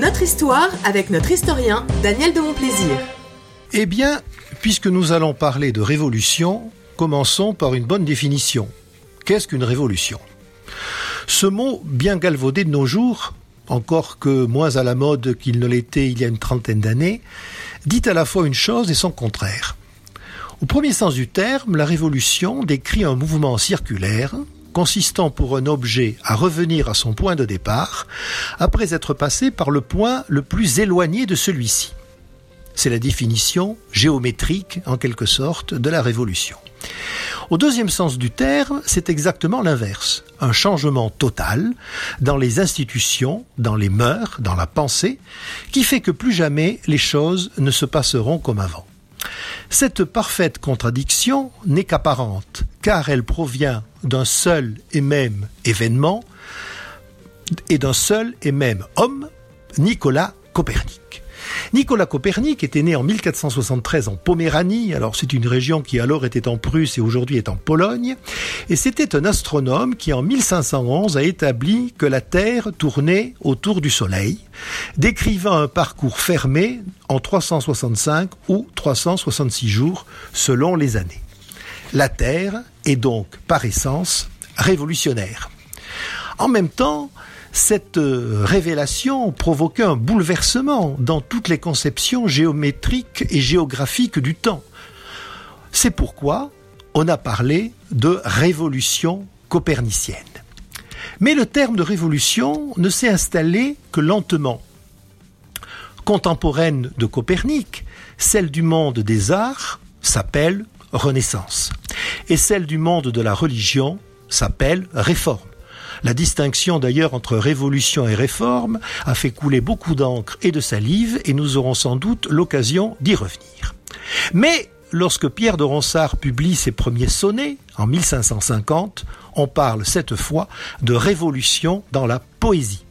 Notre histoire avec notre historien Daniel de Montplaisir. Eh bien, puisque nous allons parler de révolution, commençons par une bonne définition. Qu'est-ce qu'une révolution? Ce mot, bien galvaudé de nos jours, encore que moins à la mode qu'il ne l'était il y a une trentaine d'années, dit à la fois une chose et son contraire. Au premier sens du terme, la révolution décrit un mouvement circulaire consistant pour un objet à revenir à son point de départ après être passé par le point le plus éloigné de celui-ci. C'est la définition géométrique, en quelque sorte, de la révolution. Au deuxième sens du terme, c'est exactement l'inverse. Un changement total dans les institutions, dans les mœurs, dans la pensée, qui fait que plus jamais les choses ne se passeront comme avant. Cette parfaite contradiction n'est qu'apparente, car elle provient d'un seul et même événement et d'un seul et même homme, Nicolas Copernic. Nicolas Copernic était né en 1473 en Poméranie, alors c'est une région qui alors était en Prusse et aujourd'hui est en Pologne, et c'était un astronome qui en 1511 a établi que la Terre tournait autour du Soleil, décrivant un parcours fermé en 365 ou 366 jours selon les années. La Terre est donc par essence révolutionnaire. En même temps, cette euh, révélation provoquait un bouleversement dans toutes les conceptions géométriques et géographiques du temps. C'est pourquoi on a parlé de révolution copernicienne. Mais le terme de révolution ne s'est installé que lentement. Contemporaine de Copernic, celle du monde des arts s'appelle Renaissance, et celle du monde de la religion s'appelle Réforme. La distinction d'ailleurs entre révolution et réforme a fait couler beaucoup d'encre et de salive et nous aurons sans doute l'occasion d'y revenir. Mais lorsque Pierre de Ronsard publie ses premiers sonnets en 1550, on parle cette fois de révolution dans la poésie.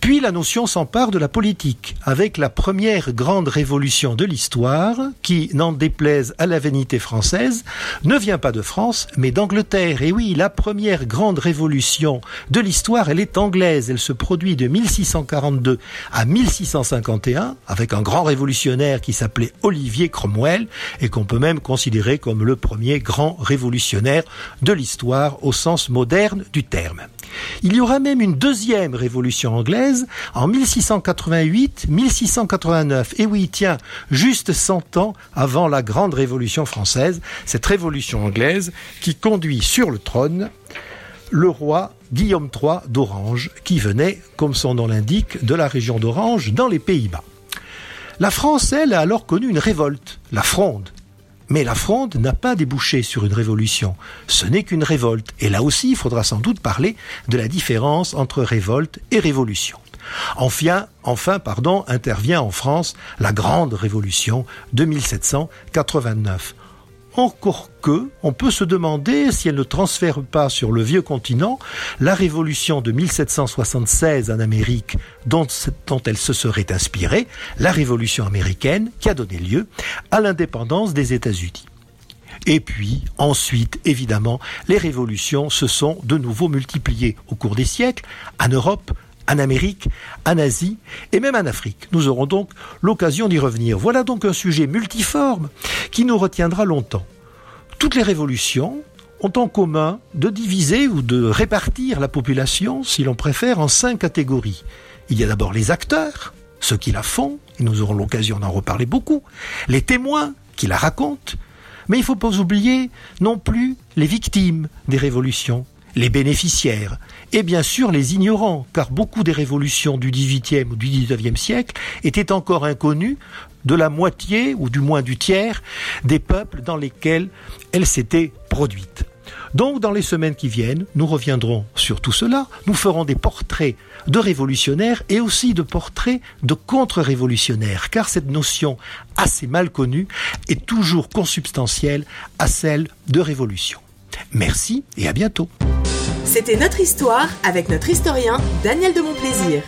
Puis la notion s'empare de la politique, avec la première grande révolution de l'histoire, qui, n'en déplaise à la vanité française, ne vient pas de France, mais d'Angleterre. Et oui, la première grande révolution de l'histoire, elle est anglaise. Elle se produit de 1642 à 1651, avec un grand révolutionnaire qui s'appelait Olivier Cromwell, et qu'on peut même considérer comme le premier grand révolutionnaire de l'histoire au sens moderne du terme. Il y aura même une deuxième révolution anglaise en 1688-1689. Et oui, tiens, juste 100 ans avant la grande révolution française, cette révolution anglaise qui conduit sur le trône le roi Guillaume III d'Orange, qui venait, comme son nom l'indique, de la région d'Orange, dans les Pays-Bas. La France, elle, a alors connu une révolte, la Fronde, mais la fronde n'a pas débouché sur une révolution. Ce n'est qu'une révolte. Et là aussi, il faudra sans doute parler de la différence entre révolte et révolution. Enfin, pardon, intervient en France la Grande Révolution de 1789. Encore que, on peut se demander si elle ne transfère pas sur le vieux continent la révolution de 1776 en Amérique dont, dont elle se serait inspirée, la révolution américaine qui a donné lieu à l'indépendance des États-Unis. Et puis, ensuite, évidemment, les révolutions se sont de nouveau multipliées au cours des siècles, en Europe, en Amérique, en Asie et même en Afrique. Nous aurons donc l'occasion d'y revenir. Voilà donc un sujet multiforme qui nous retiendra longtemps. Toutes les révolutions ont en commun de diviser ou de répartir la population, si l'on préfère, en cinq catégories. Il y a d'abord les acteurs, ceux qui la font, et nous aurons l'occasion d'en reparler beaucoup, les témoins qui la racontent, mais il ne faut pas oublier non plus les victimes des révolutions, les bénéficiaires, et bien sûr les ignorants, car beaucoup des révolutions du XVIIIe ou du XIXe siècle étaient encore inconnues de la moitié, ou du moins du tiers, des peuples dans lesquels elles s'étaient produites. Donc, dans les semaines qui viennent, nous reviendrons sur tout cela. Nous ferons des portraits de révolutionnaires et aussi de portraits de contre-révolutionnaires, car cette notion assez mal connue est toujours consubstantielle à celle de révolution. Merci et à bientôt. C'était notre histoire avec notre historien Daniel de Montplaisir.